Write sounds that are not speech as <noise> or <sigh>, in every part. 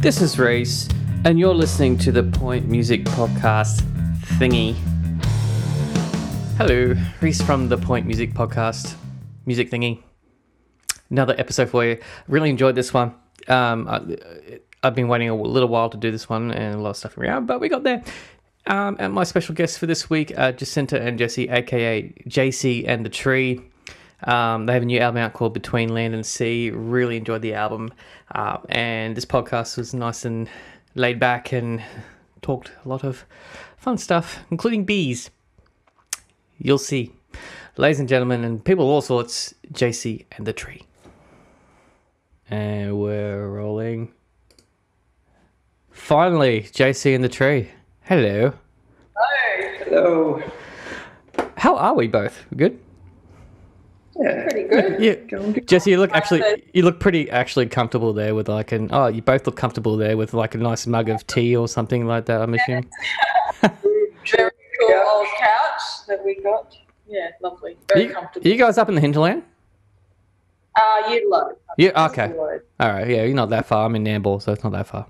This is Reese, and you're listening to the Point Music Podcast thingy. Hello, Reese from the Point Music Podcast music thingy. Another episode for you. Really enjoyed this one. Um, I, I've been waiting a little while to do this one and a lot of stuff around, but we got there. Um, and my special guests for this week are Jacinta and Jesse, aka JC and the Tree. Um, they have a new album out called Between Land and Sea. Really enjoyed the album. Uh, and this podcast was nice and laid back and talked a lot of fun stuff, including bees. You'll see. Ladies and gentlemen, and people of all sorts, JC and the Tree. And we're rolling. Finally, JC and the Tree. Hello. Hi. Hello. How are we both? Good? Yeah. Pretty good. Yeah. Going good. Jesse, you look actually you look pretty actually comfortable there with like an oh you both look comfortable there with like a nice mug of tea or something like that. I'm assuming. <laughs> Very cool Couch. old couch that we got. Yeah, lovely. Very You, comfortable. you guys up in the hinterland? Uh, you low. Yeah. Okay. All right. Yeah, you're not that far. I'm in Nambour, so it's not that far.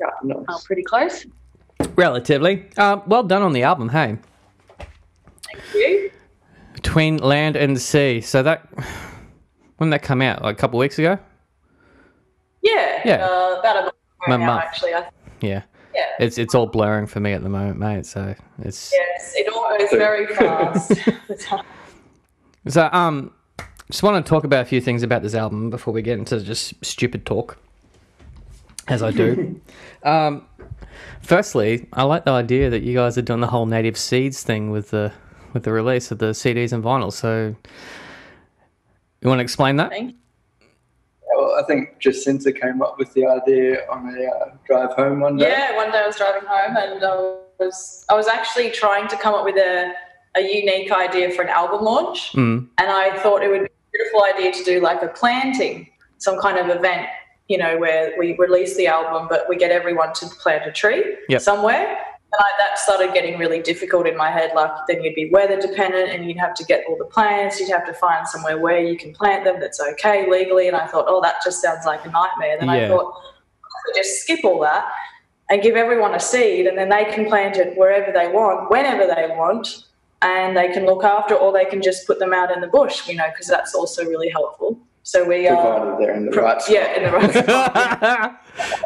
Yeah, nice. Oh, pretty close. Relatively. Um, well done on the album. Hey, Thank you. Between land and sea. So that when that come out? Like a couple weeks ago. Yeah. Yeah. Uh, about a month ago My now, actually. Yeah. yeah. It's it's all blurring for me at the moment, mate. So it's Yes, it all goes very <laughs> fast. <laughs> So, um, just want to talk about a few things about this album before we get into just stupid talk, as I do. <laughs> um, firstly, I like the idea that you guys are doing the whole native seeds thing with the with the release of the CDs and vinyl. So, you want to explain that? Thank you. Well, I think Jacinta came up with the idea on a uh, drive home one day. Yeah, one day I was driving home and I was I was actually trying to come up with a, a unique idea for an album launch. Mm. And I thought it would be a beautiful idea to do like a planting, some kind of event, you know, where we release the album, but we get everyone to plant a tree Yep. somewhere. And I, that started getting really difficult in my head. Like, then you'd be weather dependent and you'd have to get all the plants. You'd have to find somewhere where you can plant them that's okay legally. And I thought, oh, that just sounds like a nightmare. Then Yeah. I thought, I could just skip all that and give everyone a seed, and then they can plant it wherever they want, whenever they want, and they can look after, or they can just put them out in the bush, you know, because that's also really helpful. So we are, Provided uh, they're in the right spot. yeah, in the right spot. <laughs> <laughs>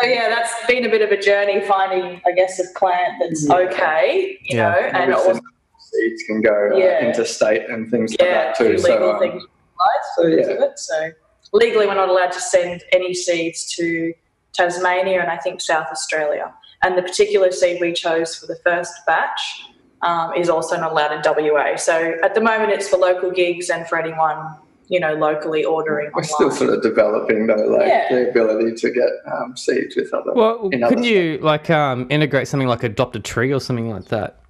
So yeah, that's been a bit of a journey finding, I guess, a plant that's Yeah. okay, you Yeah. know, and Obviously, also seeds can go uh, Yeah. interstate and things like yeah, that do too. So, legal um, things applies so, yeah. it. So legally, we're not allowed to send any seeds to Tasmania and I think South Australia. And the particular seed we chose for the first batch um, is also not allowed in WA. So at the moment, it's for local gigs and for anyone you know locally ordering we're online. still sort of developing though, like Yeah. the ability to get um, seeds with other. well, couldn't you like um, integrate something like adopt a tree or something like that?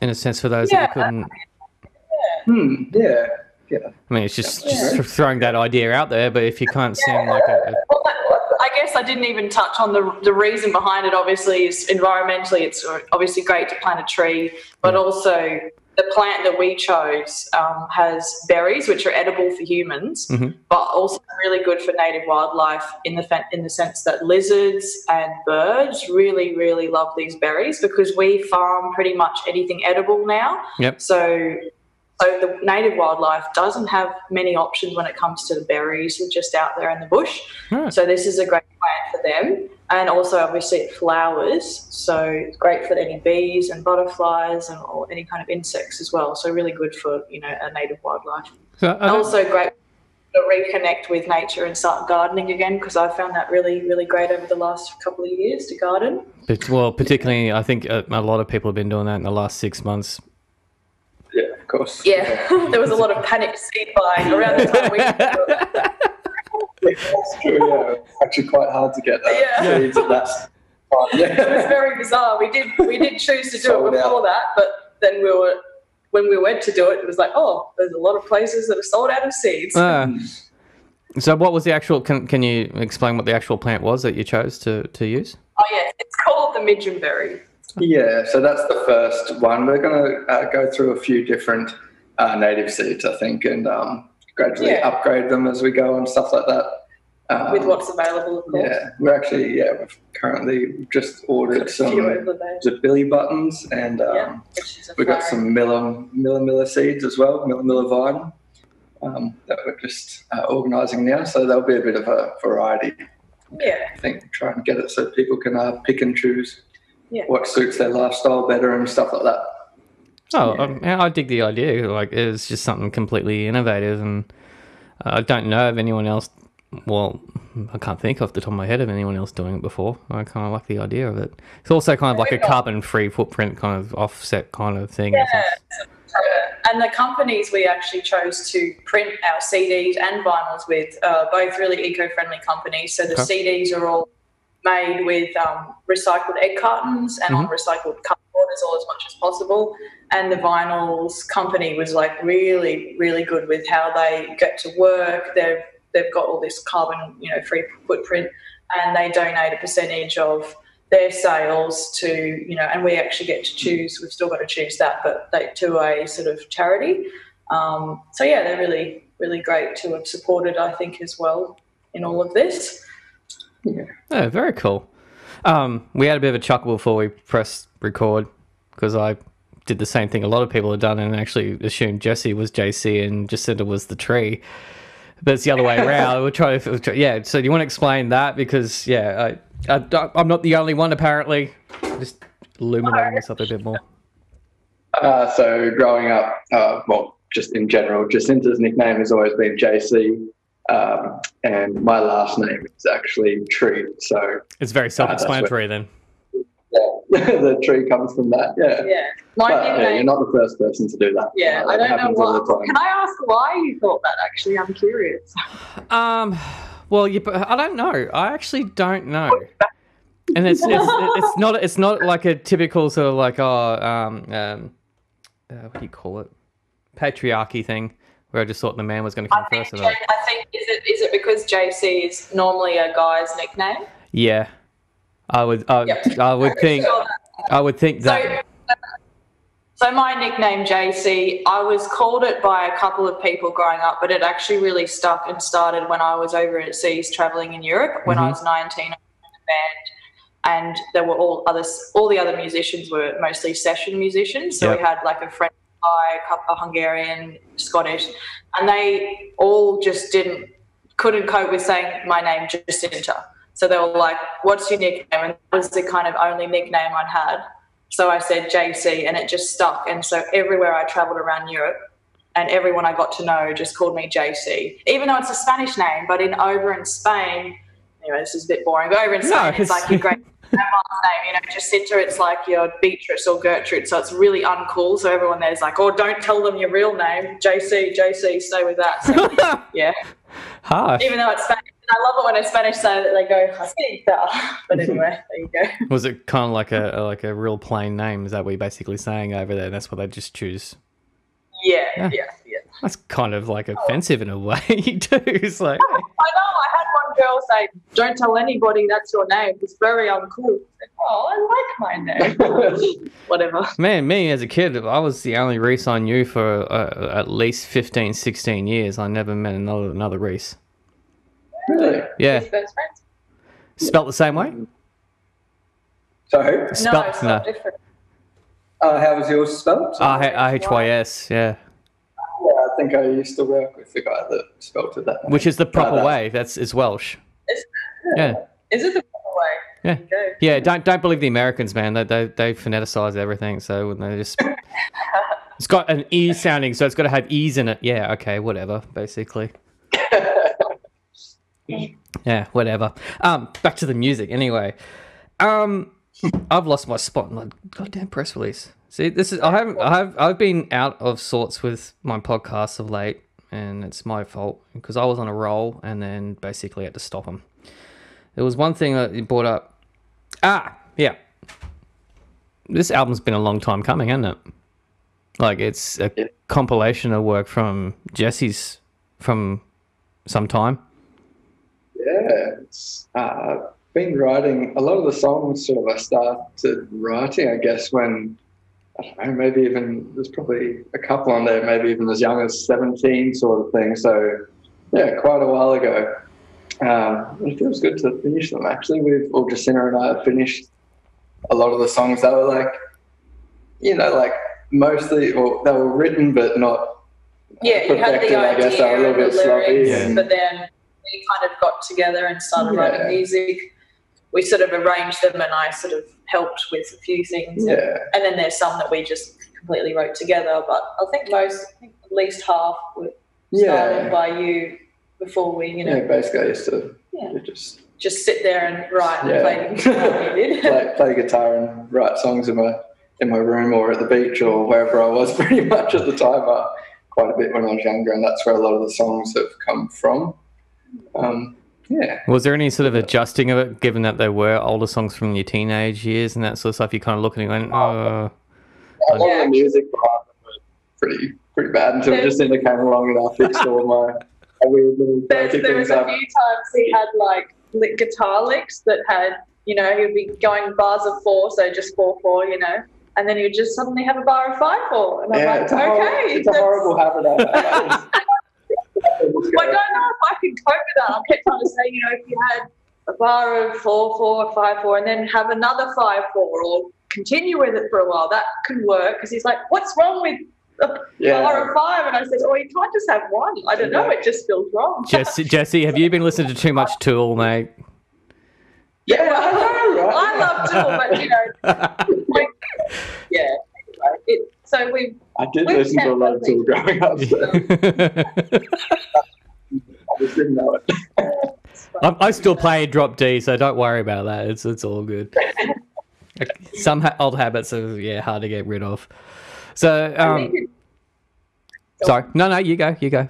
In a sense, for those Yeah. that you couldn't. Hmm, yeah, yeah. I mean, it's just, Yeah. just throwing that idea out there. But if you can't send like a, a Well, I guess I didn't even touch on the, the reason behind it. Obviously, is environmentally, it's obviously great to plant a tree, but also the plant that we chose um, has berries which are edible for humans, Mhm. but also really good for native wildlife in the fa- in the sense that lizards and birds really really love these berries because we farm pretty much anything edible now. Yep. So so the native wildlife doesn't have many options when it comes to the berries. They're just out there in the bush. Right. So this is a great plant for them. And also obviously it flowers. So it's great for any bees and butterflies and or any kind of insects as well. So really good for, you know, a native wildlife. So And also great to reconnect with nature and start gardening again because I found that really, really great over the last couple of years to garden. But, well, particularly, I think a, a lot of people have been doing that in the last six months. Yeah, of course. Yeah, <laughs> there was a lot of panic seed buying around the time we <laughs> That's true, yeah. Actually, quite hard to get uh, Yeah. seeds at that time. <laughs> it was very bizarre. We did we did choose to do Sold it before out. that, but then we were when we went to do it, it was like, oh, there's a lot of places that are sold out of seeds. Uh, so, what was the actual? Can, can you explain what the actual plant was that you chose to, to use? oh yeah, it's called the midgenberry. Yeah, so that's the first one. We're going to uh, go through a few different uh, native seeds, I think, and um, gradually Yeah. upgrade them as we go and stuff like that. Um, with what's available, of course. Yeah, we're actually yeah we've currently just ordered some few over there. is it Billy buttons and um, Yeah, which is a we got some Miller Miller Miller seeds as well, Miller Miller vine um, that we're just uh, organising now. So there'll be a bit of a variety. Yeah, I think try and get it so people can uh, pick and choose Yeah. what suits their lifestyle better and stuff like that. Oh, Yeah. um, I dig the idea. Like, it's just something completely innovative, and uh, I don't know of anyone else. Well, I can't think off the top of my head of anyone else doing it before. I kind of like the idea of it. It's also kind of like a carbon-free footprint kind of offset kind of thing. Yeah. and the companies we actually chose to print our CDs and vinyls with are both really eco-friendly companies. So the Okay. CDs are all made with um, recycled egg cartons and on recycled cardboard as all as much as possible. And the vinyls company was like really, really good with how they get to work. They've they've got all this carbon, you know, free footprint, and they donate a percentage of their sales to you know, and we actually get to choose. We've still got to choose that, but they to a sort of charity. Um, so yeah, they're really, really great to have supported. I think as well in all of this. Oh, very cool. Um, we had a bit of a chuckle before we pressed record because I did the same thing a lot of people have done and actually assumed Jesse was JC and Jacinta was the tree. But it's the other way <laughs> around. We'll try to, we'll try- yeah. So do you want to explain that? Because yeah, I, I, I'm not the only one apparently. Just illuminating myself a bit more. Uh, so growing up, uh, well, just in general, Jacinta's nickname has always been JC, um, and my last name is actually Tree. So It's very self-explanatory then. <laughs> the tree comes from that. Yeah. Yeah, my But, yeah, nickname. you're not the first person to do that. Yeah, Uh, I don't know happens all the why. Can I ask why you thought that? Actually, I'm curious. <sighs> Um, well, you, I don't know. I actually don't know. And it's it's, it's not it's not like a typical sort of like oh um um uh, what do you call it patriarchy thing where I just thought the man was going to come I first. J- and I- I think is it is it because JC is normally a guy's nickname? Yeah, I would I, Yep. I would <laughs> think Sure. I would think that So, so my nickname JC, I was called it by a couple of people growing up, but it actually really stuck and started when I was overseas traveling in Europe when I Mhm. was 19 I was in a band and there were all others all the other musicians were mostly session musicians. So Yep. we had like a French guy, a couple of Hungarian, Scottish, and they all just didn't couldn't cope with saying my name Jacinta. So they were like, "What's your nickname?" And that was the kind of only nickname I'd had. So I said JC, and it just stuck. And so everywhere I travelled around Europe, and everyone I got to know just called me JC, even though it's a Spanish name. But in over in Spain, anyway, this is a bit boring. But over in No, Spain, it's it's- like your <laughs> great grandma's name. You know, Jacinta, it's like your Beatrice or Gertrude. So it's really uncool. So everyone there's like, "Oh, don't tell them your real name, JC, JC. Stay with that." So <laughs> yeah harsh. even though it's Spanish. I love it when it's Spanish so that they go Jacinta. <laughs> But anyway, there you go. Was it kind of like a like a real plain name? Is that what you're basically saying over there? That's what they just choose. Yeah, Yeah. yeah, yeah. That's kind of like offensive in a way <laughs> too. It's like I know. I girl say, "Don't tell anybody that's your name. It's very uncool." I oh, I like my name. <laughs> Whatever. Man, me as a kid, I was the only Reese I knew for uh, at least 15, 16 years. I never met another another Reese. really? Yeah, His best spelt the same way. So, No, Spelt it's no. different. uh, how was yours spelled? R R H Y S. Yeah, Yeah, I think I used to work with the guy that spelled it that way. which is the proper that- way. That's is Welsh. Is- Yeah, Is it the proper way? Yeah. There yeah. Don't don't believe the Americans, man. They they they phoneticize everything. So when they just <laughs> it's got an e sounding, so it's got to have e's in it. Yeah, okay, whatever. Basically. <laughs> Yeah, whatever. Um, back to the music. Anyway, um, I've lost my spot in the goddamn press release. See, this is I haven't I have I've been out of sorts with my podcast of late, and it's my fault because I was on a roll and then basically had to stop them. There was one thing that you brought up. Ah, yeah. This album's been a long time coming, hasn't it? Like it's a Yeah. compilation of work from Jesse's from some time. Yeah, it's uh, been writing a lot of the songs. Sort of, I started writing, I guess, when know, maybe even there's probably a couple on there, maybe even as young as seventeen, sort of thing. So, yeah, quite a while ago. Um, it feels good to finish them. Actually, we've all Jacinta and I have finished a lot of the songs that were like, you know, like mostly, or they were written but not Yeah, you had the I idea guess they were a little bit lyrics, sloppy. and- but then we kind of got together and started Yeah. writing music. We sort of arranged them, and I sort of helped with a few things. Yeah, And then there's some that we just completely wrote together. But I think most, I think at least half were started yeah, by you before we, you know, yeah. Basically, I used to Yeah. just just sit there and write and Yeah. play guitar <laughs> play, play guitar and write songs in my in my room or at the beach or wherever I was <laughs> pretty much at the time. Uh, quite a bit when I was younger, and that's where a lot of the songs have come from. Um, yeah, Was there any sort of adjusting of it, given that they were older songs from your teenage years and that sort of stuff? You kind of look at it and went, oh, a lot Yeah. of the music behind them was pretty pretty bad until There's- Jacinta came along and I fixed all my <laughs> weird little There's, quirky there was things a up. few times he had like li- guitar licks that had, you know, he would be going bars of four, so just four four, you know, and then he would just suddenly have a bar of five four, and I'm Yeah, like, it's a, okay, hor- <laughs> it's a horrible habit. I have. I don't know if I can cope with that. I kept trying to say, you know, if you had a bar of four four, five four, and then have another five four, or continue with it for a while, that can work. Because he's like, what's wrong with a Yeah. bar of five? And I said, oh, you can't just have one. I don't know. It just feels wrong. Jesse, Jesse, have you been listening to too much Tool, mate? Yeah, I know, right? I love Tool, but you know, <laughs> like, yeah. It, so we, I did listen to a lot of Tool growing up, so <laughs> I know it. I'm, I still play Drop D, so don't worry about that. It's it's all good. Some ha- old habits are yeah hard to get rid of. So um, sorry, no, no, you go, you go.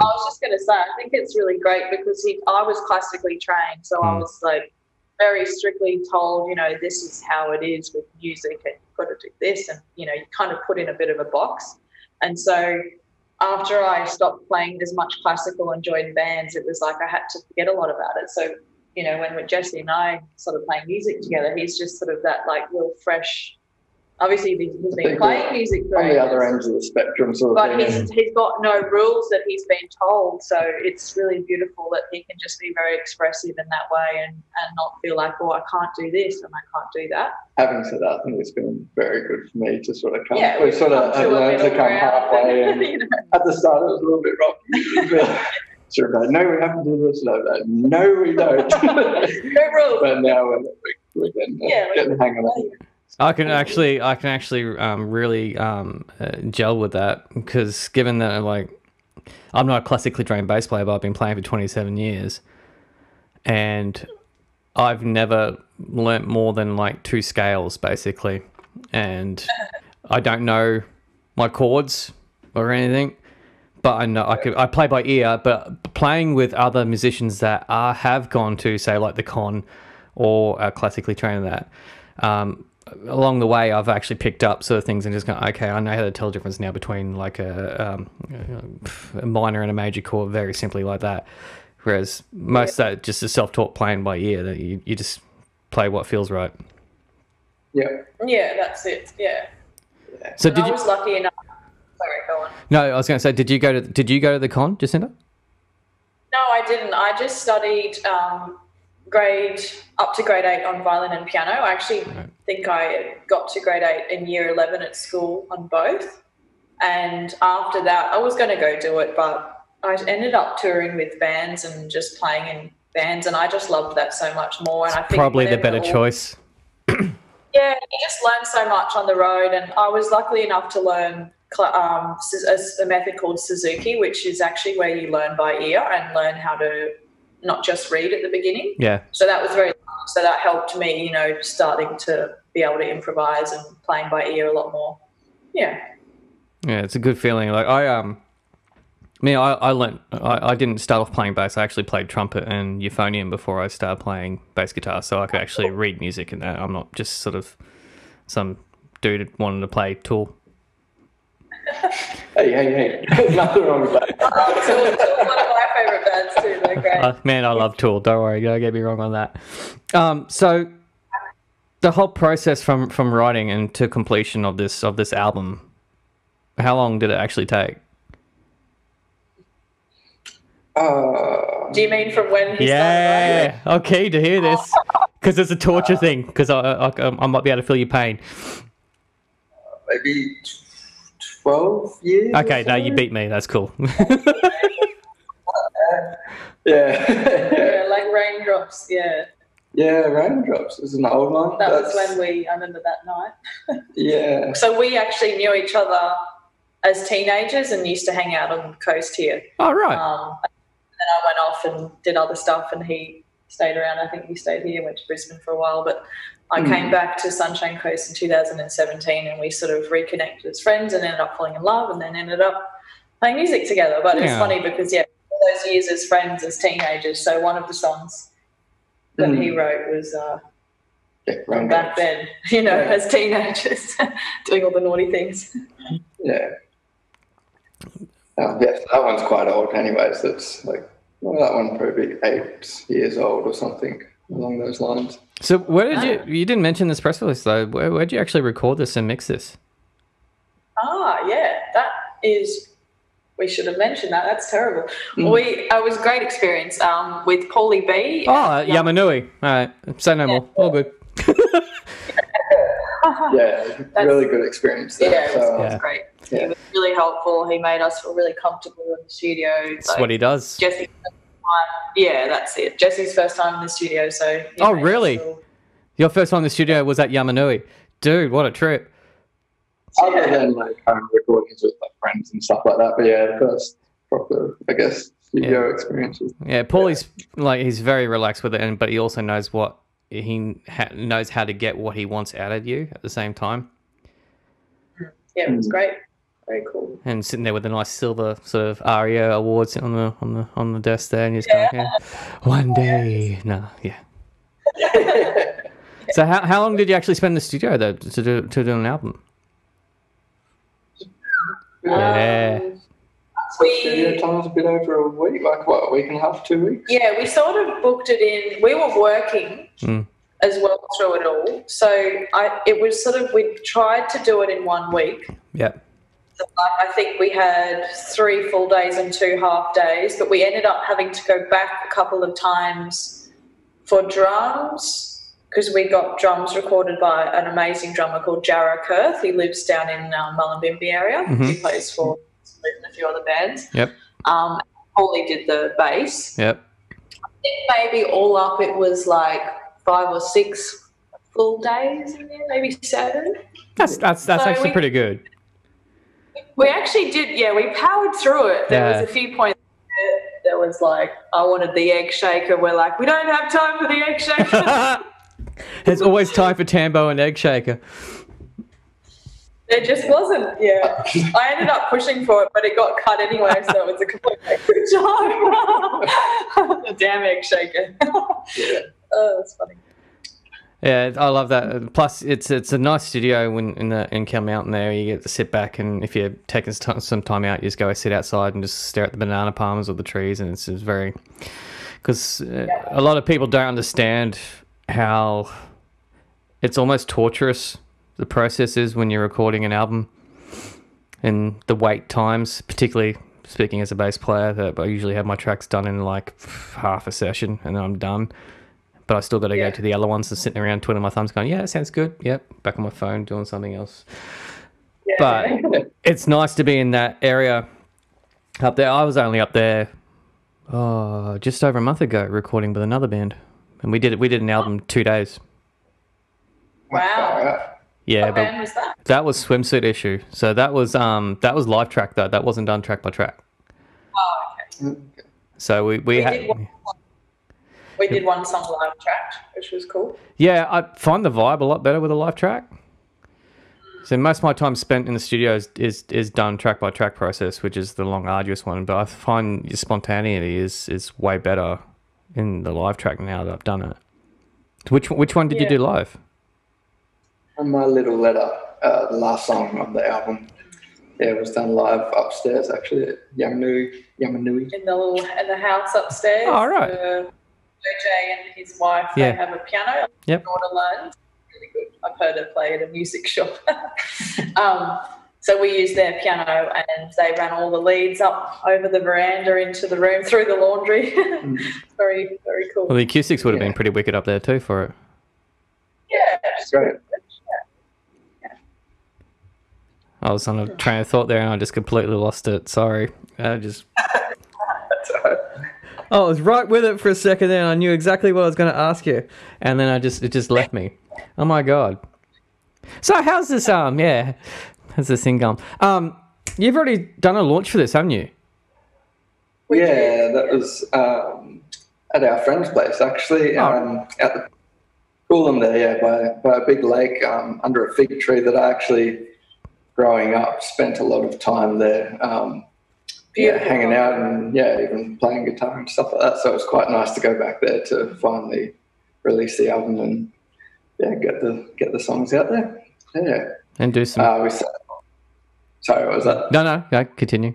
I was just going to say, I think it's really great because he, I was classically trained, so I Mm. was like very strictly told, you know, this is how it is with music, and you've got to do this, and you know, you kind of put in a bit of a box. And so, after I stopped playing as much classical and joined bands, it was like I had to forget a lot about it. So, you know, when with Jesse and I sort of playing music together, he's just sort of that like real fresh. Obviously, he's been playing music for On the other ends of the spectrum, sort of but thing. he's, he's got no rules that he's been told. So it's really beautiful that he can just be very expressive in that way and, and not feel like, oh, I can't do this and I can't do that. Having said that, I think it's been very good for me to sort of come. Yeah, we sort of to learned to come halfway. <laughs> and, you know, at the start, it was a little bit rocky. <laughs> sort of like, no, we have to do this. No, no, no we don't. <laughs> no rules. but now we're, we're getting, Yeah, getting the hang of it. I can actually, I can actually um, really um, uh, gel with that because given that like I'm not a classically trained bass player, but I've been playing for 27 years, and I've never learnt more than like two scales basically, and I don't know my chords or anything. But I know I could I play by ear, but playing with other musicians that are have gone to say like the con or are classically trained in that. Um, along the way, I've actually picked up sort of things and just gone, okay, I know how to tell the difference now between like a, um, a minor and a major chord, very simply like that. Whereas most of that just is self-taught playing by ear that you, you just play what feels right. Yeah. Yeah, that's it. Yeah. So And did I you? was lucky enough. Sorry, go on. No, I was going to say, did you go to did you go to the con, Jacinta? No, I didn't. I just studied um, grade up to grade eight on violin and piano. I actually Right. think I got to grade eight in year 11 at school on both. And after that, I was going to go do it, but I ended up touring with bands and just playing in bands. And I just loved that so much more. And I think Probably the better all- choice. yeah, you just learn so much on the road, and I was lucky enough to learn um, a method called Suzuki, which is actually where you learn by ear and learn how to not just read at the beginning. Yeah, So that was very so that helped me, you know, starting to be able to improvise and playing by ear a lot more. Yeah, yeah, it's a good feeling. Like I um, me, I I learned I, I didn't start off playing bass. I actually played trumpet and euphonium before I started playing bass guitar, so I could actually read music and that. I'm not just sort of some dude wanting to play Tool. Hey, hey, hey. Nothing wrong with that. so it's one of my favorite bands too. Great. Uh, man, I love Tool. Don't worry, don't get me wrong on that. Um, so the whole process from from writing and to completion of this of this album, how long did it actually take? Uh, Do you mean from when he started? Yeah. Okay, to hear this. Because it's a torture thing. Because I, I, I might be able to feel your pain. Maybe twelve years. or Okay, no, you beat me. That's cool. <laughs> Yeah. Yeah, <laughs> like raindrops. Yeah, yeah, raindrops is an old one. that was when we. I remember that night. <laughs> Yeah. So we actually knew each other as teenagers and used to hang out on the coast here. All right. Um, and then I went off and did other stuff, and he stayed around. I think he stayed here, went to Brisbane for a while, but I Hmm. came back to Sunshine Coast in 2017, and we sort of reconnected as friends, and ended up falling in love, and then ended up playing music together. But it's funny because yeah, those years as friends as teenagers. So one of the songs that he Mm. wrote was uh, yeah back then, <laughs> you know, Yeah. as teenagers, <laughs> doing all the naughty things. Yeah. Oh, yes, that one's quite old, anyways. That's like well, that one probably eight years old or something along those lines. So where did you? You didn't mention this press release though. Where where did you actually record this and mix this? Ah, yeah, that is. We should have mentioned that. That's terrible. Mm. We it was a great experience um, with Paulie B. Oh, uh, Yamanui. All right. Say no more. All good. <laughs> Yeah, really good experience there. yeah, it was, so, it was Yeah. great. Yeah. He was really helpful. He made us feel really comfortable in the studio. That's what he does. Jesse's first time. Yeah, that's it. Jesse's first time in the studio, so. he Oh, really? feel- Your first time in the studio was at Yamanui. Dude, what a trip. other than like home recordings with like friends and stuff like that, but yeah, first proper, I guess, studio experiences. Yeah, Paulie's like he's very relaxed with it, and but he also knows what he ha- knows how to get what he wants out of you at the same time. Yeah, it was Mm. great. Very cool. And sitting there with a nice silver sort of ARIA award sitting on the on the on the desk there, and you're just going, yeah, one day, no, yeah. <laughs> So how, how long did you actually spend in the studio though to do to do an album? Yeah. Um, Studio we, time's a bit over a week, like what, a week and a half, two weeks? yeah, we sort of booked it in. We were working Mm. as well through it all. So I, it was sort of, we tried to do it in one week. Yep. Like, I think we had three full days and two half days, but we ended up having to go back a couple of times for drums because we got drums recorded by an amazing drummer called Jarrah Kurth. He lives down in um, Mullumbimby area. He Mhm. plays for and a few other bands. Yep. Um, Paulie did the bass. Yep. I think maybe all up it was like five or six full days in there, maybe seven. That's that's that's So actually we- pretty good. We actually did, yeah, we powered through it. There Yeah. was a few points there was like, I wanted the egg shaker. We're like, we don't have time for the egg shaker. <laughs> There's always time for Tambo and Egg Shaker. It just wasn't, yeah. I ended up pushing for it, but it got cut anyway, so it was a complete good job. the damn egg shaker. Yeah. <laughs> oh, that's funny. Yeah, I love that. Plus, it's it's a nice studio when in the in Kiel Mountain there. You get to sit back, and if you're taking some time out, you just go sit outside and just stare at the banana palms or the trees, and it's just very because uh, a lot of people don't understand how it's almost torturous the process is when you're recording an album and the wait times, particularly speaking as a bass player, that I usually have my tracks done in like half a session and then I'm done. But I still got to Yeah. go to the other ones and sitting around twiddling my thumbs, going, "Yeah, sounds good. Yep." Back on my phone doing something else. Yeah. But <laughs> it's nice to be in that area up there. I was only up there, oh, just over a month ago, recording with another band, and we did we did an album two days. Wow. Yeah, what but band was that? that was swimsuit issue. So that was um that was live track though. That wasn't done track by track. Oh, okay. So we we, We had We did one song live track, which was cool. yeah. I find the vibe a lot better with a live track. So most of my time spent in the studio is, is is done track by track process, which is the long arduous one. But I find your spontaneity is is way better in the live track now that I've done it. Which which one did you do live? And my little letter, uh, the last song on the album, yeah, it was done live upstairs actually at Yamanui. Yamanui. in the little in the house upstairs. Oh, all right. Uh, OJ and his wife Yeah. they have a piano. Yep. Daughter learns really good. I've heard her play at a music shop. <laughs> um, So we used their piano, and they ran all the leads up over the veranda into the room through the laundry. <laughs> very, very cool. Well, the acoustics would have been pretty wicked up there too for it. yeah, It's great. I was on a train of thought there and I just completely lost it. Sorry. I just. <laughs> That's all right. <laughs> I was right with it for a second there and I knew exactly what I was going to ask you. And then I just, it just left me. Oh my God. So, how's this, um, yeah, how's this thing going? Um, you've already done a launch for this, haven't you? Yeah, that was um, at our friend's place actually, Oh. um, at the Coolum there, yeah, by, by a big lake um, under a fig tree that I actually, growing up, spent a lot of time there. Um, yeah, hanging out and yeah, even playing guitar and stuff like that. So it was quite nice to go back there to finally release the album and yeah, get the get the songs out there. Yeah, And do some. uh, we set, sorry, what was that? no, no, no, continue.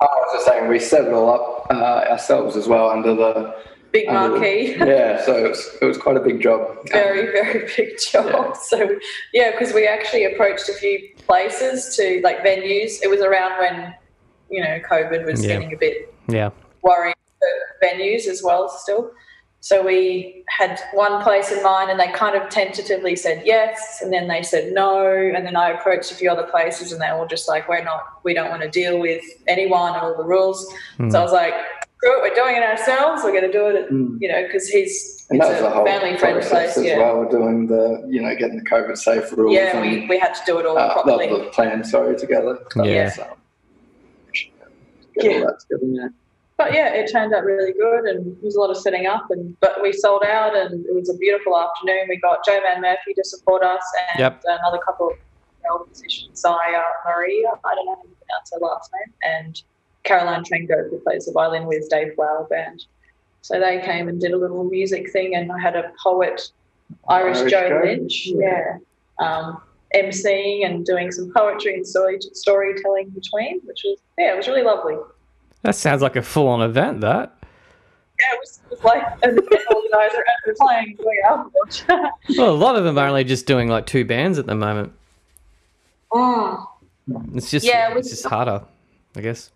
I was just saying we set it all up uh, ourselves as well under the big under the- marquee. <laughs> yeah, so it was, it was quite a big job. very very big job Yeah. <laughs> so yeah because we actually approached a few places to like venues it was around when you know covid was Yeah. getting a bit Yeah. worrying for venues as well still so we had one place in mind and they kind of tentatively said yes and then they said no and then i approached a few other places and they were just like we're not we don't want to deal with anyone and all the rules Hmm. so i was like screw it we're doing it ourselves we're going to do it at, Mm. you know because he's And it's that was a whole family friend process place as yeah well, we're doing the, you know, getting the COVID safe rules yeah, and we, we had to do it all uh, properly. the, the plan, sorry, together. So Yeah. It's, get all Yeah. that together, yeah. But yeah, it turned out really good, and there was a lot of setting up. And but we sold out, and it was a beautiful afternoon. We got Joe Man Murphy to support us, and Yep. another couple of male musicians, Zaya Maria, I don't know how to pronounce her last name, and Caroline Trengo, who plays the violin with Dave Flower Band. So they came and did a little music thing, and I had a poet, Irish, Irish Joe Joe? Lynch, yeah, um, emceeing and doing some poetry and story storytelling between, which was yeah, it was really lovely. That sounds like a full on event, that. Yeah, it was, it was like an event organizer and playing doing album. <laughs> Well, a lot of them are only just doing like two bands at the moment. mm. It's just, Yeah, it was- it's just harder, I guess.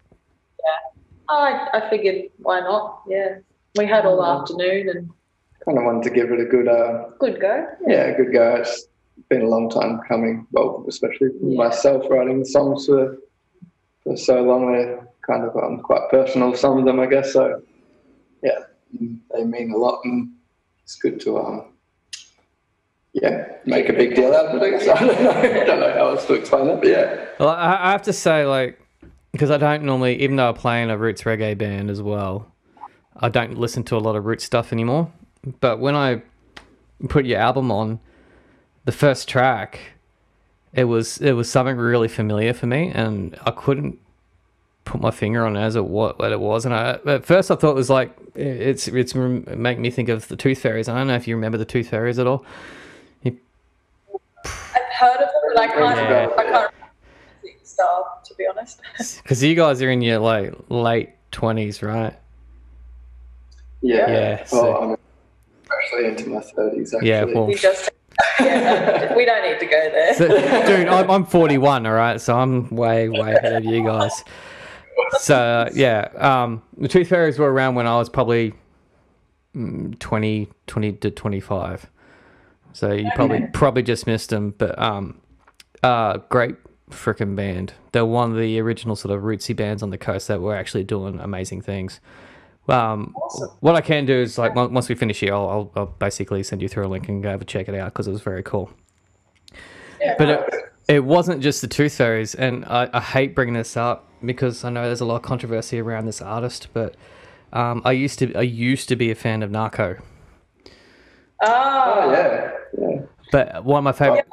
Yeah, I, I figured why not? Yeah, we had all afternoon and Kind of wanted to give it a good, uh, good go. yeah, a good go. It's been a long time coming. Well, especially Yeah. myself writing the songs for for so long. They're kind of um, quite personal, some of them, I guess. So, yeah, they mean a lot, and it's good to um, yeah, make a big deal out of it. I <laughs> I don't know, I don't know how else to explain that, but yeah, Well, I, I have to say, like, because I don't normally, even though I play in a roots reggae band as well, I don't listen to a lot of roots stuff anymore. But when I put your album on, the first track, it was it was something really familiar for me, and I couldn't put my finger on it as it what what it was. And I at first I thought it was like it's it's make me think of the Tooth Fairies. I don't know if you remember the Tooth Fairies at all. I've heard of it, but I can't. Yeah. I can't remember the style to be honest. <laughs> Because you guys are in your like late twenties, right? yeah, Yeah, so- Well, I'm actually into my thirties. Actually, Yeah, well- we just yeah, we don't need to go there. So, dude, I'm, I'm 41, all right, so I'm way, way ahead of you guys. So yeah, um, the Tooth Fairies were around when I was probably mm, 20, 20 to 25. So you probably probably just missed them, but um, uh, great freaking band. They're one of the original sort of rootsy bands on the coast that were actually doing amazing things. Um, What I can do is like once we finish here, I'll, I'll, I'll basically send you through a link and go have a check it out because it was very cool. But it, it wasn't just the Tooth Fairies, and I, I hate bringing this up because I know there's a lot of controversy around this artist. But um, I used to I used to be a fan of Nahko, Oh, Oh yeah, yeah. but one of my favorite.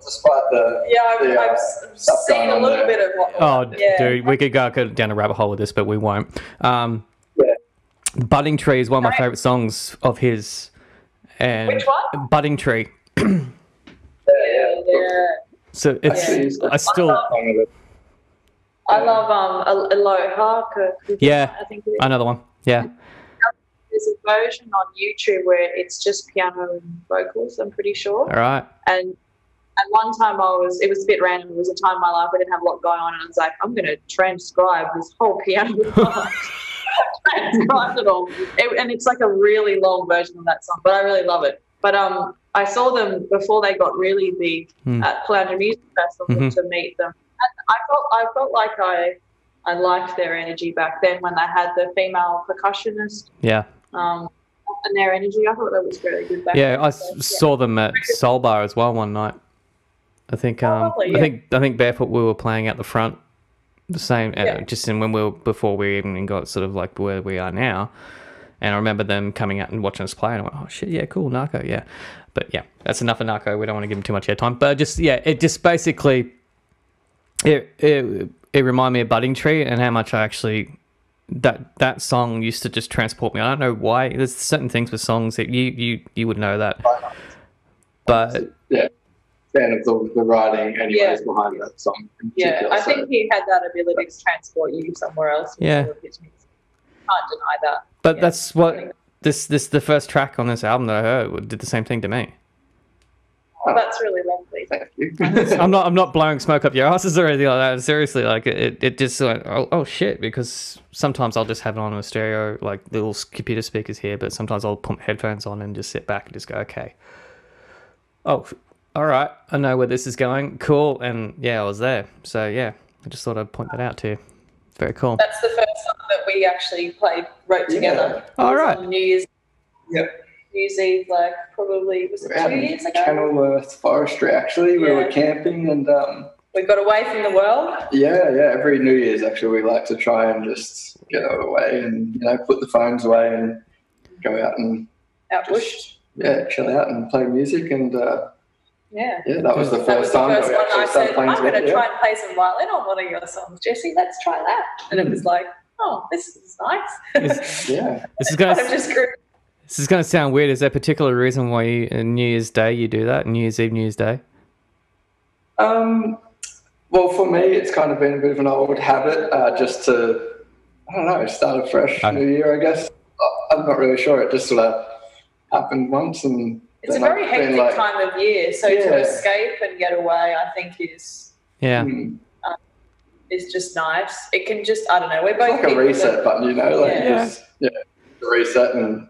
Despite the yeah, I've, Yeah, I've s- seen a little there. bit of what. Oh, yeah. dude, we could go, go down a rabbit hole with this, but we won't. Um, Yeah. Budding Tree is one of my favorite songs of his. And Which one? Budding Tree. yeah, yeah. yeah. So it's it's I still song of it. I love um Al- Aloha. Yeah. I think another one. Yeah. there's a version on YouTube where it's just piano and vocals. I'm pretty sure, All right. and at one time I was, it was a bit random. It was a time in my life I didn't have a lot going on, and I was like, I'm going to transcribe this whole piano part. <laughs> <laughs> <laughs> it all, it, and it's like a really long version of that song, but I really love it. But um, I saw them before they got really big Hmm. at Caloundra Music Festival Mhm. to meet them. And I felt I felt like I I liked their energy back then when they had the female percussionist Yeah. um, and their energy. I thought that was really good. Back Yeah, then. I So, saw them at Solbar as well one night. I think um, lovely, I yeah. think I think barefoot we were playing at the front, the same uh, Yeah. just in when we were before we even got sort of like where we are now. And I remember them coming out and watching us play, and I went, "Oh shit, yeah, cool, Nahko, yeah." But yeah, that's enough of Nahko. We don't want to give him too much airtime. But just yeah, it just basically it it it reminded me of Budding Tree and how much I actually that that song used to just transport me. I don't know why. There's certain things with songs that you you you would know that, but yeah, fan of the, the writing, anyways, Yeah. behind that song. yeah, I so- think he had that ability to transport you somewhere else. Yeah. some of his music. Can't deny that. but Yeah. that's what this this the first track on this album that I heard did the same thing to me. Oh, that's really lovely. Thank you. <laughs> I'm not I'm not blowing smoke up your asses or anything like that. Seriously, like it it just like oh, oh shit because sometimes I'll just have it on a stereo like little computer speakers here, but sometimes I'll put headphones on and just sit back and just go okay. Oh, all right, I know where this is going. Cool, and yeah, I was there. So yeah, I just thought I'd point that out to you. Very cool. That's the first song that we actually played, wrote together. All It was right. on New Year's. Yep. New Year's Eve, like probably was it We're out two years ago? Kenilworth Forestry, actually. We were camping and um, We got away from the world. yeah, yeah, every New Year's actually we like to try and just get away and, you know, put the phones away and go out and Out bush. yeah, chill out and play music. And uh, Yeah. yeah, that was the That first was the time first that we one. actually I started said, playing I'm going to together. try and play some violin on one of your songs, Jesse. Let's try that. And it was like, oh, this is nice. This, <laughs> Yeah. this is gonna kind of just grew. this is gonna sound weird. Is there a particular reason why you, uh, New Year's Day you do that? New Year's Eve, New Year's Day. Um, well, for me, it's kind of been a bit of an old habit uh, just to, I don't know, start a fresh Okay. new year, I guess. I- I'm not really sure. It just sort of happened once. and It's a very hectic like, time of year. So Yeah. to escape and get away, I think is Yeah. hmm, is just nice. It can just, I don't know. We're it's both like a reset that- button, you know? Like, Yeah. just, yeah, reset and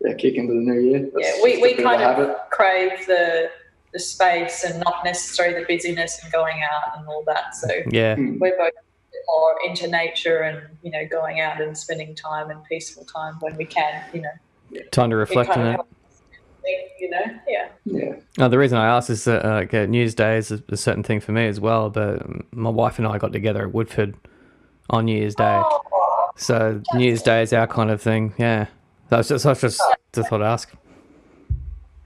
yeah, kick into the new year. That's yeah, we, just a we kind a of habit. crave the the space and not necessarily the busyness and going out and all that. So Yeah. Hmm. we're both a more into nature and you know going out and spending time and peaceful time when we can. You know, Time to it reflect kind on of it. Helps. You know, yeah. Yeah. No, the reason I asked is that uh, like, uh, New Year's Day is a, a certain thing for me as well. But my wife and I got together at Woodford on New Year's Day, Oh, so New Year's Day is our kind of thing. Yeah, That's I was just, I was just, just thought I'd ask.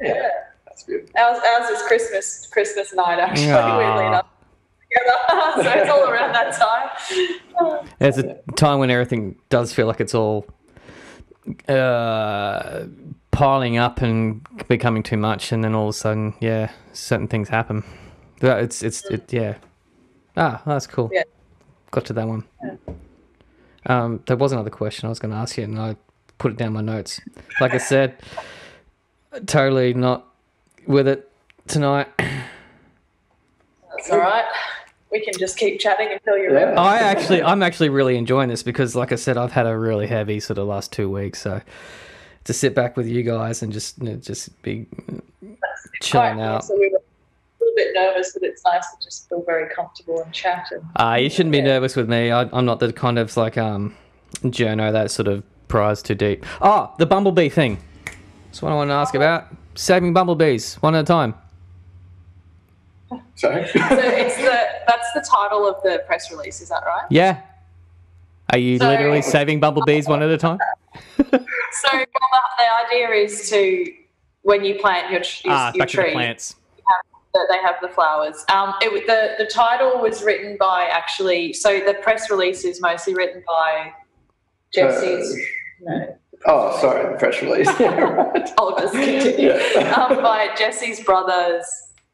Yeah. That's good. ours, ours is Christmas Christmas night actually. Aw. Weirdly enough. <laughs> So it's all around that time. It's a time when everything does feel like it's all uh, piling up and becoming too much, and then all of a sudden, yeah, certain things happen. It's it's it, yeah. Ah, that's cool. Yeah. Got to that one. Um, there was another question I was going to ask you, and I put it down my notes. Like I said, <laughs> totally not with it tonight. That's all right. We can just keep chatting until you're Yeah. ready. I actually, I'm actually really enjoying this because, like I said, I've had a really heavy sort of last two weeks. So to sit back with you guys and just, you know, just be chilling out. So we were a little bit nervous, but it's nice to just feel very comfortable and chat. And Uh, you shouldn't be nervous with me. I, I'm not the kind of like um, journo that sort of pries too deep. Oh, the bumblebee thing. That's what I want to ask about. Saving bumblebees one at a time. Sorry. so it's the that's the title of the press release. Is that right? Yeah. Are you So- literally saving bumblebees one at a time? <laughs> So well, the, the idea is to when you plant your, your, Ah, your back to the tree, plants. that they have the flowers. Um, it, the the title was written by actually. So the press release is mostly written by Jesse's. no, oh, sorry, the press release. Yeah, right. <laughs> I'll just continue. Yeah. um, by Jesse's brother's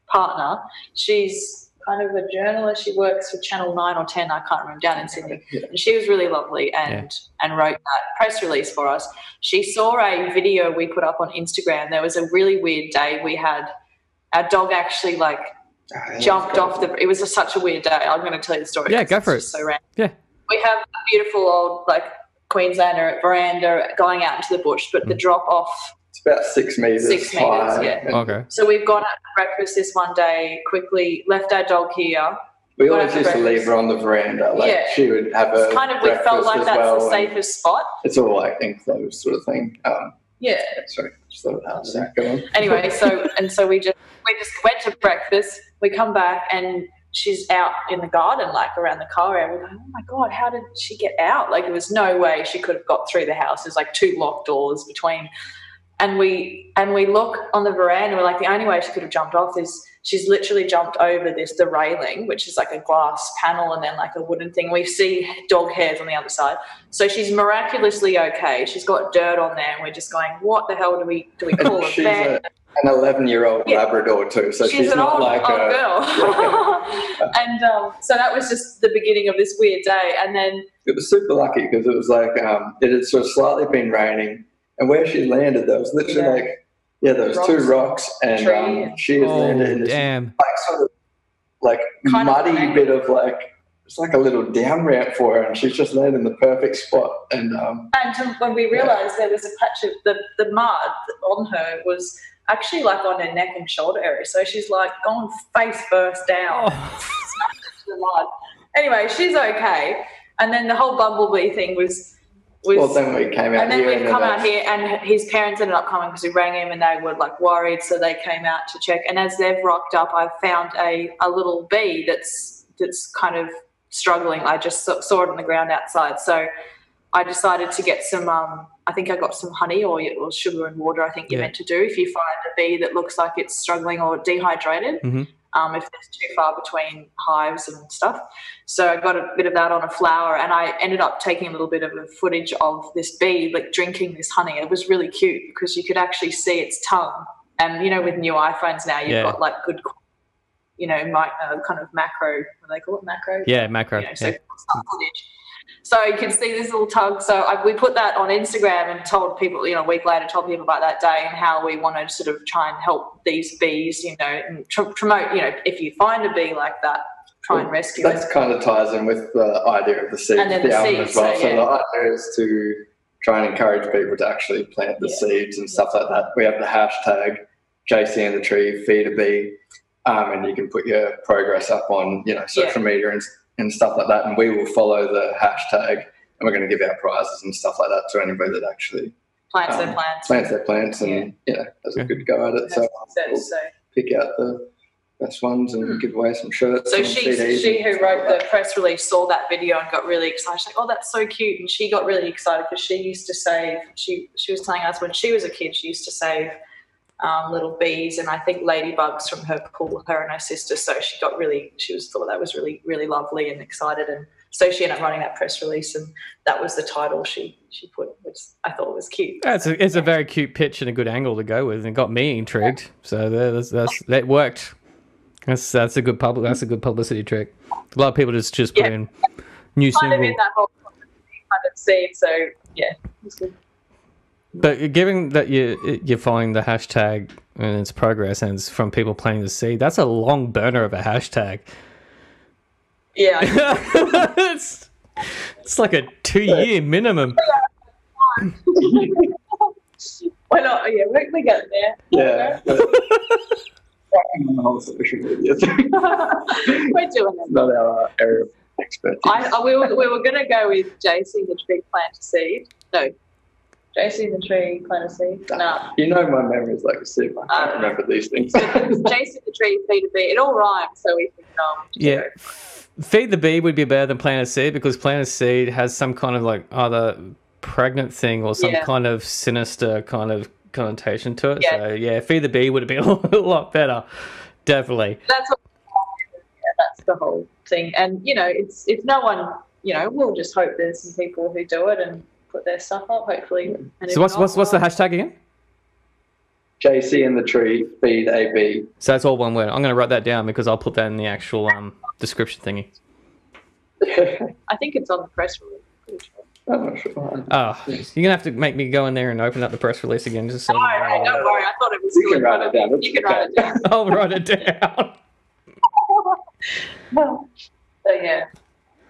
partner. She's kind of a journalist. She works for Channel Nine or Ten. I can't remember down in Sydney. Yeah. And she was really lovely and and wrote that press release for us. She saw a video we put up on Instagram. There was a really weird day. We had our dog actually like Ah, jumped off the. It was just such a weird day. I'm going to tell you the story. Yeah, go for it. So random. Yeah. We have a beautiful old like Queenslander veranda going out into the bush, but Mm. the drop off. It's about six meters. Six meters, high, yeah. Okay. So we've gone out for breakfast this one day. Quickly left our dog here. We always used for to leave her on the veranda. Like Yeah. she would have a It's kind of we felt like that's well, the safest spot. It's all like enclosed sort of thing. Um, Yeah. sorry, just thought of that. Go on. <laughs> anyway, so and so we just we just went to breakfast. We come back and she's out in the garden, like around the car area. We're going, oh my god, how did she get out? Like there was no way she could have got through the house. There's like two locked doors between. And we and we look on the veranda. We're like, the only way she could have jumped off is she's literally jumped over this the railing, which is like a glass panel and then like a wooden thing. We see dog hairs on the other side. So she's miraculously okay. She's got dirt on there, and we're just going, what the hell do we do? We call a she's vet? an 11 year old Yeah. Labrador too, so she's, she's, an not old, like old a. girl. <laughs> <laughs> and um, so that was just the beginning of this weird day. And then, It was super lucky because it was like um, it had sort of slightly been raining, and where she landed, there was literally Yeah. like yeah, there was two rocks, and um, she had landed in Oh, this damn. like sort of like Kind muddy rain. bit of like it's like a little down ramp for her, and she's just landed in the perfect spot. And um, and when we realised there was a patch of the, the mud on her was actually like on her neck and shoulder area. So she's like gone face first down. Oh, <laughs> into the mud. Anyway, she's okay. And then the whole bumblebee thing was was well, then we came out and then we've come out here, and his parents ended up coming because we rang him, and they were like worried, so they came out to check. And as they've rocked up, I've found a, a little bee that's that's kind of struggling. I just saw, saw it on the ground outside, so I decided to get some. Um, I think I got some honey or, or sugar and water. I think you're meant to do if you find a bee that looks like it's struggling or dehydrated. Mhm. Um, if there's too far between hives and stuff. So I got a bit of that on a flower, and I ended up taking a little bit of a footage of this bee like drinking this honey. It was really cute because you could actually see its tongue. And you know, with new iPhones now, you've Yeah. got like good, you know, my, uh, kind of macro. What do they call it? Macro. yeah, macro. You know, so yeah. footage. So you can see this little tongue. So I, we put that on Instagram and told people, you know, a week later, told people about that day and how we want to sort of try and help these bees, you know, and tr- promote, you know, if you find a bee like that, try and rescue it. that kind of ties in with the idea of the seeds, And then the the seeds, as well. so, So, the idea is to try and encourage people to actually plant the Yeah. seeds and stuff like that. We have the hashtag JC and the tree, feed a bee, um, and you can put your progress up on you know social media and, and stuff like that. And we will follow the hashtag, and we're going to give out prizes and stuff like that to anybody that actually Plants um, and plants. plants their plants and yeah, know has a good go at it. So That's what it says, so. pick out the best ones and give away some shirts. So she, she who wrote like the press release saw that video and got really excited. She's like, "Oh, that's so cute!" And she got really excited because she used to save. She she was telling us when she was a kid, she used to save um, little bees and I think ladybugs from her pool. Her and her sister. So she got really. She was thought that was really really lovely and excited. And so she ended up running that press release, and that was the title she she put, which I thought was cute. It's a, it's a very cute pitch and a good angle to go with, and it got me intrigued. So there- that's, that's that worked. That's that's a good pub. That's a good publicity trick. A lot of people just just put Yeah. in new kind of in that whole kind of scene. So yeah, it was good. But given that you you're following the hashtag and its progress and it's from people planting the seed, that's a long burner of a hashtag. yeah. <laughs> it's it's like a two year minimum. <laughs> Why not? Yeah, we, we get there. Yeah. Working on the whole social media thing. We're doing it. Not our area of expertise. I, I, we were, we were going to go with JC the big plant a seed. No. JC the tree plant a seed. No. you know my memory is like a sieve. I can't remember these things. <laughs> JC the tree feed a bee. It all rhymes, so we think, um, Yeah. Feed the bee would be better than plant a seed because plant a seed has some kind of like either pregnant thing or some Yeah. kind of sinister kind of connotation to it. Yeah. So yeah, feed the bee would have been <laughs> a lot better. Definitely. That's what, yeah, that's the whole thing. And, you know, it's if no one, you know, we'll just hope there's some people who do it and put their stuff up, hopefully. And if So what's what's what's the hashtag again? JC and the tree, feed AB. So that's all one word. I'm going to write that down because I'll put that in the actual um, description thingy. <laughs> I think it's on the press release. I'm not sure. Oh, you're gonna have to make me go in there and open up the press release again just so. Don't worry, don't worry. I thought it was You can write it down. you. It's You can write it down. <laughs> I'll write it down. <laughs> Well, so yeah,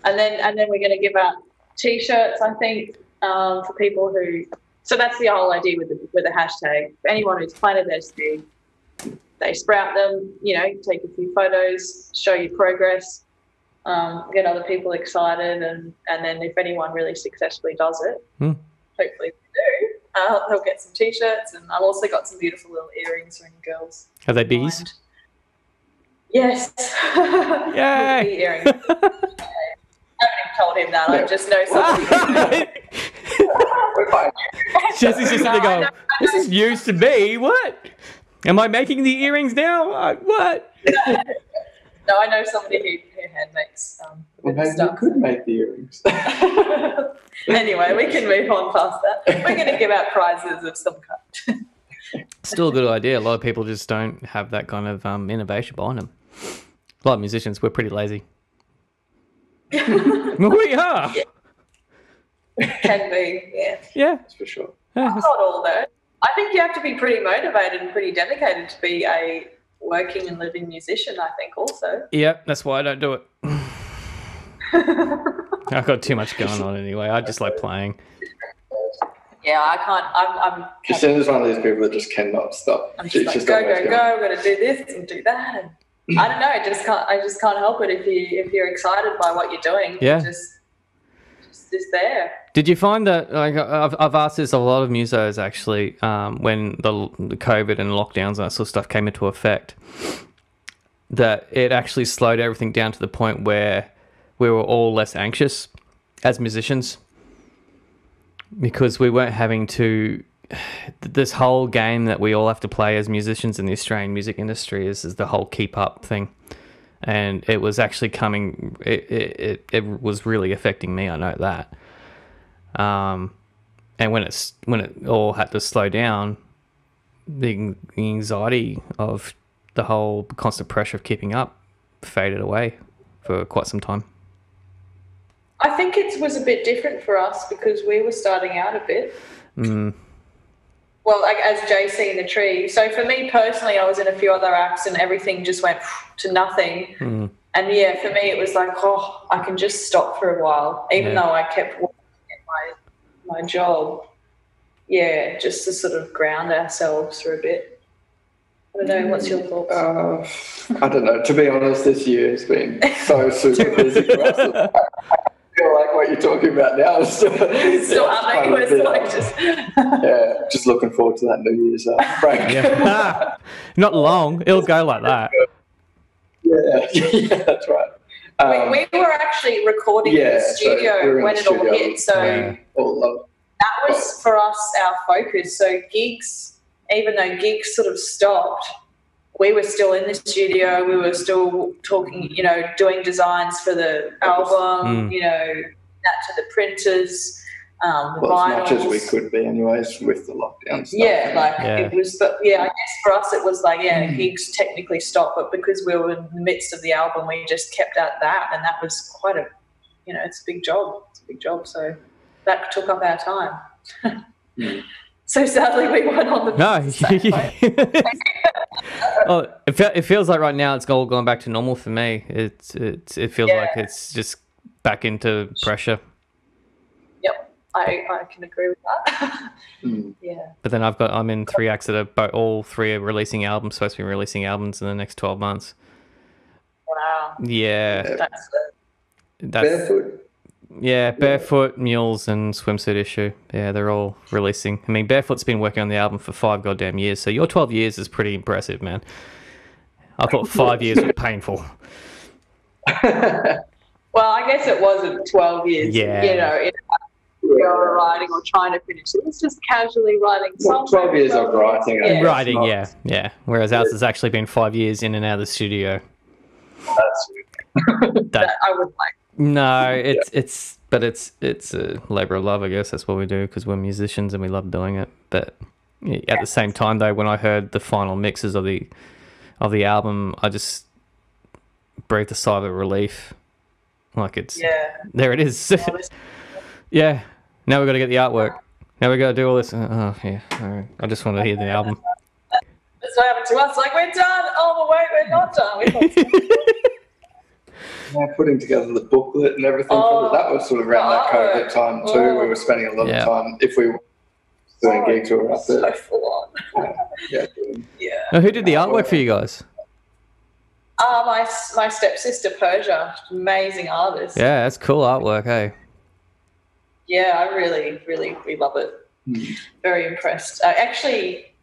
and then and then we're going to give out t-shirts. I think um, for people who. So that's the whole idea with the with the hashtag. For anyone who's planted their seed, they sprout them. You know, take a few photos, show your progress, um, get other people excited, and and then if anyone really successfully does it, Hmm. hopefully they do, uh, they'll get some t-shirts, and I've also got some beautiful little earrings for any girls. Are they bees? mind. Yes. <laughs> Yay! Earrings. <laughs> I haven't even told him that. I just know something. <laughs> We're fine. Jesse's just No, sitting there going, this is news to me. What? Am I making the earrings now? Uh, What? no, I know somebody who, who hand makes um, Well, bit of maybe you stuff. could make the earrings. <laughs> anyway, we can move on past that. We're going to give out prizes of some kind. Still a good idea. A lot of people just don't have that kind of um, innovation behind them. A lot of musicians, we're pretty lazy. <laughs> we are. <laughs> Can be, yeah. Yeah. That's for sure. yeah. Not all though. I think you have to be pretty motivated and pretty dedicated to be a working and living musician. I think also. Yeah, that's why I don't do it. <laughs> I've got too much going on anyway. I just like playing. Yeah, I can't. I'm. I'm. Christina's one of these people that just cannot stop. I'm She's just like, go, always go, go. I'm going to do this and do that. And I don't know. I just can't. I just can't help it. If you if you're excited by what you're doing, Yeah. you're just just there. Did you find that? Like, I've, I've asked this a lot of musos actually, um, when the, the COVID and lockdowns and that sort of stuff came into effect, that it actually slowed everything down to the point where we were all less anxious as musicians because we weren't having to. <sighs> This whole game that we all have to play as musicians in the Australian music industry is, is the whole keep up thing. And it was actually coming, it, it, it, was really affecting me. I know that. Um, and when it's when it all had to slow down, the, the anxiety of the whole constant pressure of keeping up faded away for quite some time. I think it was a bit different for us because we were starting out a bit. Mm, Well, like as JC and the tree. So for me personally, I was in a few other acts and everything just went to nothing. mm, And yeah, for me, it was like, oh, I can just stop for a while, even Yeah. though I kept working at my my job. Yeah, just to sort of ground ourselves for a bit. I don't know. What's your thoughts? Uh, I don't know. To be honest, this year has been so super <laughs> busy for us. I feel like what you're talking about now <laughs> is <laughs> still, still yeah, happening. quite a We're bit, still uh, like just. <laughs> yeah, just looking forward to that New Year's uh, break. yeah. Not long. It'll go like that. yeah, yeah, that's right. Um, we, we were actually recording in the studio we're in when the it all hit. So Yeah. all that was for us our focus. So gigs, even though gigs sort of stopped, we were still in the studio. We were still talking, you know, doing designs for the album. Mm. You know, that to the printers, um, the Well, as much as we could be, anyways, with the lockdown stuff. Yeah, like Yeah. it was, but yeah, I guess for us it was like, yeah, Mm. gigs technically stopped, but because we were in the midst of the album, we just kept at that, and that was quite a, you know, it's a big job. It's a big job, so that took up our time. <laughs> Mm. So sadly, we weren't on the No. <laughs> same boat. oh, it, fe- it feels like right now it's all gone back to normal for me. It's it's it feels like it's just back into pressure. Yep, I, I can agree with that. Mm. <laughs> yeah, But then I've got I'm in three acts that are bo- all three are releasing albums. Supposed to be releasing albums in the next twelve months. wow, Yeah, Yeah. that's that's Barefoot. Yeah. Barefoot, Mules, and Swimsuit Issue. Yeah, they're all releasing. I mean, Barefoot's been working on the album for five goddamn years. So your twelve years is pretty impressive, man. I thought five years was painful. <laughs> well, I guess it wasn't twelve years. Yeah. you know, in studio or writing or trying to finish it. It was just casually writing Well, 12 years of writing. I Yeah. Writing, not- yeah, yeah. Whereas ours has actually been five years in and out of the studio. That's, That I would like. No, <laughs> it's it's but it's it's a labor of love, I guess. That's what we do because we're musicians and we love doing it. But yeah, at the same time, though, when I heard the final mixes of the of the album, I just breathed a sigh of relief. Like it's Yeah. there, it is. Honest- <laughs> yeah. Now we got to get the artwork. Now we got to do all this. Uh, Oh yeah. All right. I just want to hear the album. <laughs> That's what happened to us. Like we're done. Oh, wait, we're not done. We're not yeah, putting together the booklet and everything. Oh, for it. that was sort of around that COVID time too. Oh. We were spending a lot Yeah. of time if we were doing Oh, gigs, we were up So there. full on. Yeah, doing- Yeah. Now, who did the artwork for you guys? Uh, my my stepsister Persia, amazing artist. Yeah, that's cool artwork. Hey, Yeah, I really, really, we love it. Hmm. Very impressed. Uh, actually,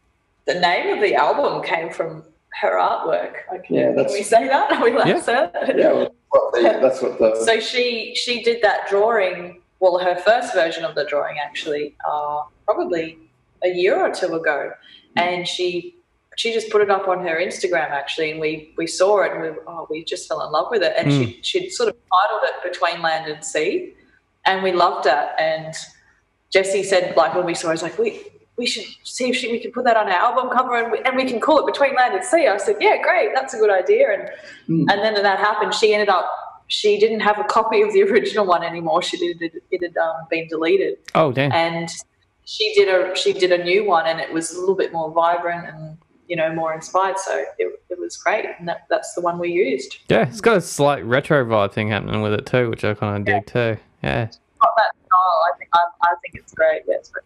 the name of the album came from her artwork. Yeah, can we say that? <laughs> Are we allowed Yeah. to say that? yeah, well, <laughs> that's what the So she she did that drawing. Well, her first version of the drawing actually, uh, probably a year or two ago, and she she just put it up on her Instagram actually, and we we saw it and we oh we just fell in love with it, and she she sort of titled it Between Land and Sea, and we loved it. And Jesse said like when we saw it, I was like we. We should see if she, we can put that on our album cover and we, and we can call it Between Land and Sea. I said, yeah, great, that's a good idea. And Hmm. and then that happened, she ended up she didn't have a copy of the <laughs> original one anymore. She did it, it had um, been deleted, oh damn. and she did a she did a new one, and it was a little bit more vibrant and you know more inspired. So it, it was great, and that, that's the one we used. Yeah, it's got a slight retro vibe thing happening with it too, which I kind of dig too. Yeah. Got that style. I think I, I think it's great. Yes, but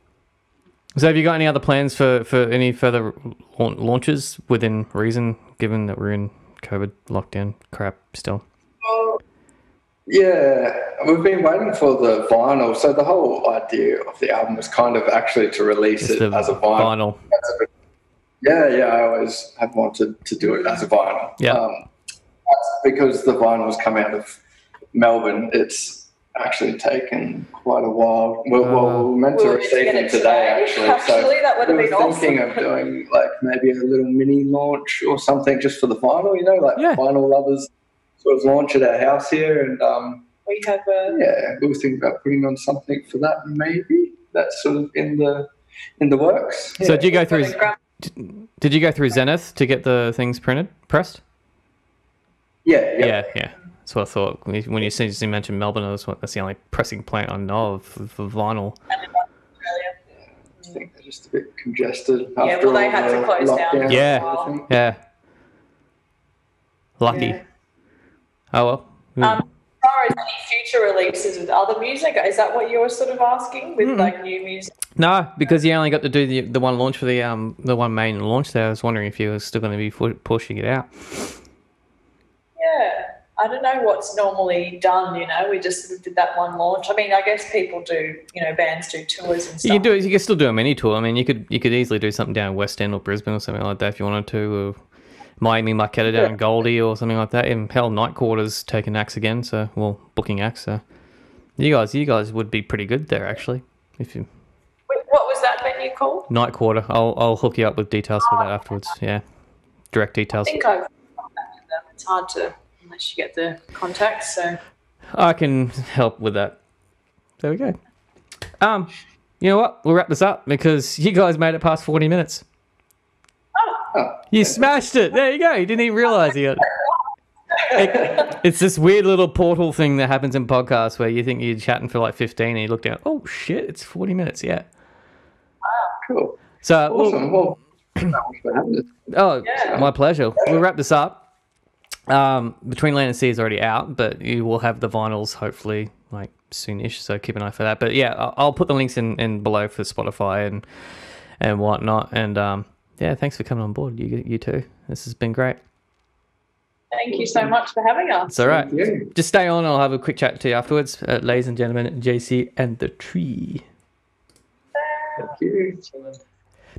So, have you got any other plans for for any further laun- launches within reason, given that we're in COVID lockdown crap still? Yeah, we've been waiting for the vinyl. So the whole idea of the album was kind of actually to release Just it as a vinyl. vinyl. Yeah, yeah, I always have wanted to do it as a vinyl. Yeah. Um, because the vinyl's come out of Melbourne, it's actually taken quite a while. We're, well, we're meant to we were receive them it today, actually. Actually, that would so have we been were thinking awesome. of doing like maybe a little mini launch or something just for the vinyl, you know, like Yeah. vinyl lovers sort of launch at our house here. And um, we have a yeah, we were thinking about putting on something for that maybe. That's sort of in the in the works. So, Yeah. did you go through? got a gra- Did you go through Zenith to get the things printed, pressed? yeah, yeah, Yeah, yeah. That's what I thought. When you, when you you mentioned Melbourne, I was, that's the only pressing plant I know of for, for vinyl. I think they're just a bit congested. Yeah, well, they had to the close down Yeah. a while. and everything. Yeah. Lucky. Yeah. Oh well. Um, as far as any future releases with other music, is that what you were sort of asking with like new music? No, because you only got to do the the one launch for the um the one main launch there. I was wondering if you were still going to be fu- pushing it out. Yeah, I don't know what's normally done. You know, we just sort of did that one launch. I mean, I guess people do. You know, bands do tours and stuff. You can do it. You can still do a mini tour. I mean, you could you could easily do something down in West End or Brisbane or something like that if you wanted to. Or Miami Marketta down in Goldie or something like that. And hell, Night Quarters taking acts again. So well, booking acts. So you guys, you guys would be pretty good there actually. If you Wait, What was that venue called? Night Quarter, I'll I'll hook you up with details for that oh, afterwards. Yeah, direct details. I think I've. It's hard to unless you get the contacts. So I can help with that. There we go. Um, you know what? We'll wrap this up because you guys made it past forty minutes. Oh, You smashed it. There you go. You didn't even realize you got it. It- It's this weird little portal thing that happens in podcasts where you think you're chatting for like 15 and you look down, oh shit, it's 40 minutes. Yeah. cool. So, Awesome. Well, thanks for having us. oh, Yeah. my pleasure. We'll wrap this up. Um, Between Land and Sea is already out, but you will have the vinyls hopefully like soonish. So keep an eye for that. But yeah, I'll, I'll put the links in, in below for Spotify and and whatnot. And um, yeah, thanks for coming on board. You you too. This has been great. thank you so much for having us. It's all right. Just stay on. I'll have a quick chat to you afterwards, uh, ladies and gentlemen. JC and the tree. Thank you.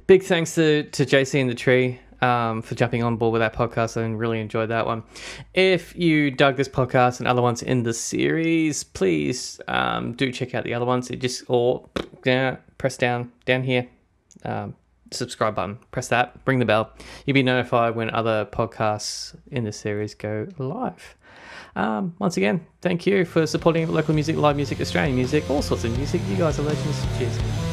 Big thanks to, to JC and the tree um, for jumping on board with that podcast. I really enjoyed that one. If you dug this podcast and other ones in the series, please um, do check out the other ones. It just or down, press down down here. Um, subscribe button press that bring the bell you'll be notified when other podcasts in the series go live um, once again thank you for supporting local music live music australian music all sorts of music you guys are legends cheers